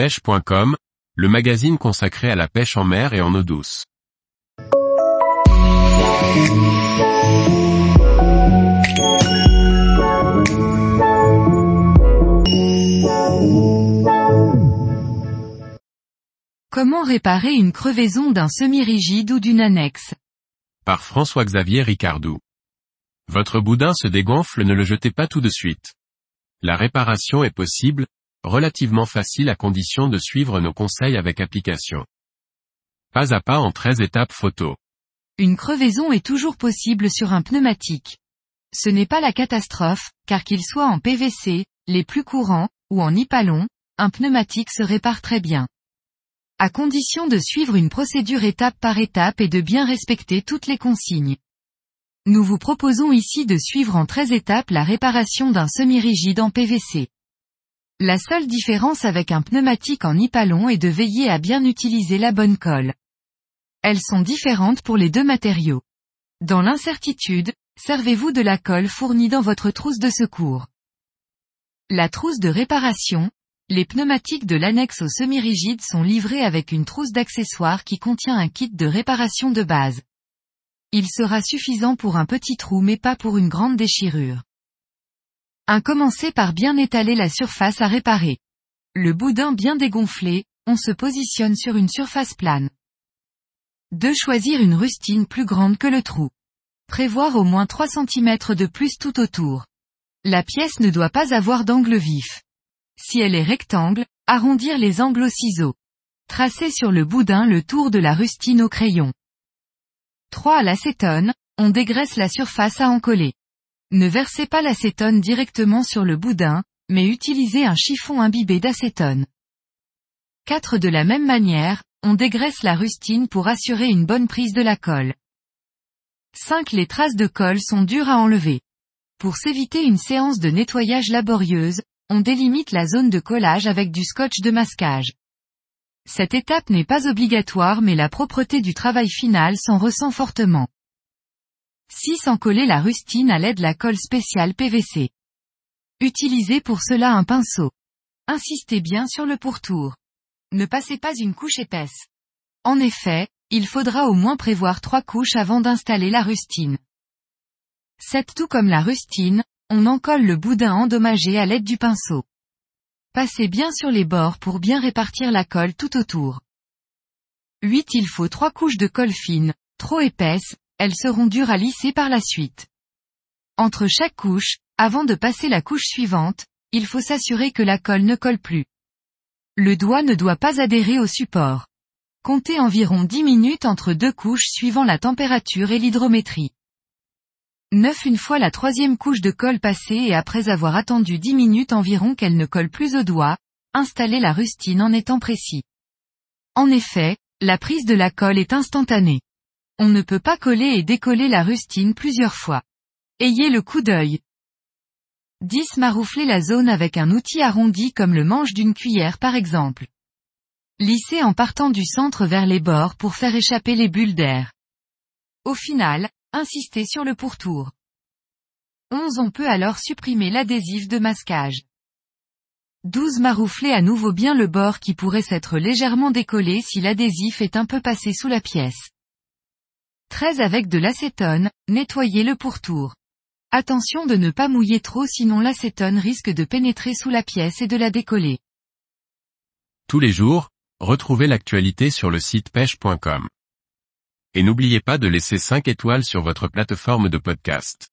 pêche.com, le magazine consacré à la pêche en mer et en eau douce. Comment réparer une crevaison d'un semi-rigide ou d'une annexe? Par François-Xavier Ricardou. Votre boudin se dégonfle, ne le jetez pas tout de suite. La réparation est possible, relativement facile à condition de suivre nos conseils avec application. Pas à pas en 13 étapes photo. Une crevaison est toujours possible sur un pneumatique. Ce n'est pas la catastrophe, car qu'il soit en PVC, les plus courants, ou en nipalon, un pneumatique se répare très bien. À condition de suivre une procédure étape par étape et de bien respecter toutes les consignes. Nous vous proposons ici de suivre en 13 étapes la réparation d'un semi-rigide en PVC. La seule différence avec un pneumatique en nipalon est de veiller à bien utiliser la bonne colle. Elles sont différentes pour les deux matériaux. Dans l'incertitude, servez-vous de la colle fournie dans votre trousse de secours. La trousse de réparation, les pneumatiques de l'annexe au semi-rigide sont livrés avec une trousse d'accessoires qui contient un kit de réparation de base. Il sera suffisant pour un petit trou mais pas pour une grande déchirure. 1. Commencez par bien étaler la surface à réparer. Le boudin bien dégonflé, on se positionne sur une surface plane. 2. Choisir une rustine plus grande que le trou. Prévoir au moins 3 cm de plus tout autour. La pièce ne doit pas avoir d'angle vif. Si elle est rectangle, arrondir les angles au ciseau. Tracer sur le boudin le tour de la rustine au crayon. 3. À l'acétone, on dégraisse la surface à encoller. Ne versez pas l'acétone directement sur le boudin, mais utilisez un chiffon imbibé d'acétone. 4. De la même manière, on dégraisse la rustine pour assurer une bonne prise de la colle. 5. Les traces de colle sont dures à enlever. Pour s'éviter une séance de nettoyage laborieuse, on délimite la zone de collage avec du scotch de masquage. Cette étape n'est pas obligatoire mais la propreté du travail final s'en ressent fortement. 6. Encoller la rustine à l'aide de la colle spéciale PVC. Utilisez pour cela un pinceau. Insistez bien sur le pourtour. Ne passez pas une couche épaisse. En effet, il faudra au moins prévoir trois couches avant d'installer la rustine. 7. Tout comme la rustine, on encolle le boudin endommagé à l'aide du pinceau. Passez bien sur les bords pour bien répartir la colle tout autour. 8. Il faut trois couches de colle fine, trop épaisse, elles seront dures à lisser par la suite. Entre chaque couche, avant de passer la couche suivante, il faut s'assurer que la colle ne colle plus. Le doigt ne doit pas adhérer au support. Comptez environ 10 minutes entre deux couches suivant la température et l'hydrométrie. 9 Une fois la troisième couche de colle passée et après avoir attendu 10 minutes environ qu'elle ne colle plus au doigt, installez la rustine en étant précis. En effet, la prise de la colle est instantanée. On ne peut pas coller et décoller la rustine plusieurs fois. Ayez le coup d'œil. 10. Maroufler la zone avec un outil arrondi comme le manche d'une cuillère par exemple. Lissez en partant du centre vers les bords pour faire échapper les bulles d'air. Au final, insistez sur le pourtour. 11. On peut alors supprimer l'adhésif de masquage. 12. Maroufler à nouveau bien le bord qui pourrait s'être légèrement décollé si l'adhésif est un peu passé sous la pièce. 13 avec de l'acétone, nettoyez le pourtour. Attention de ne pas mouiller trop sinon l'acétone risque de pénétrer sous la pièce et de la décoller. Tous les jours, retrouvez l'actualité sur le site pêche.com. Et n'oubliez pas de laisser 5 étoiles sur votre plateforme de podcast.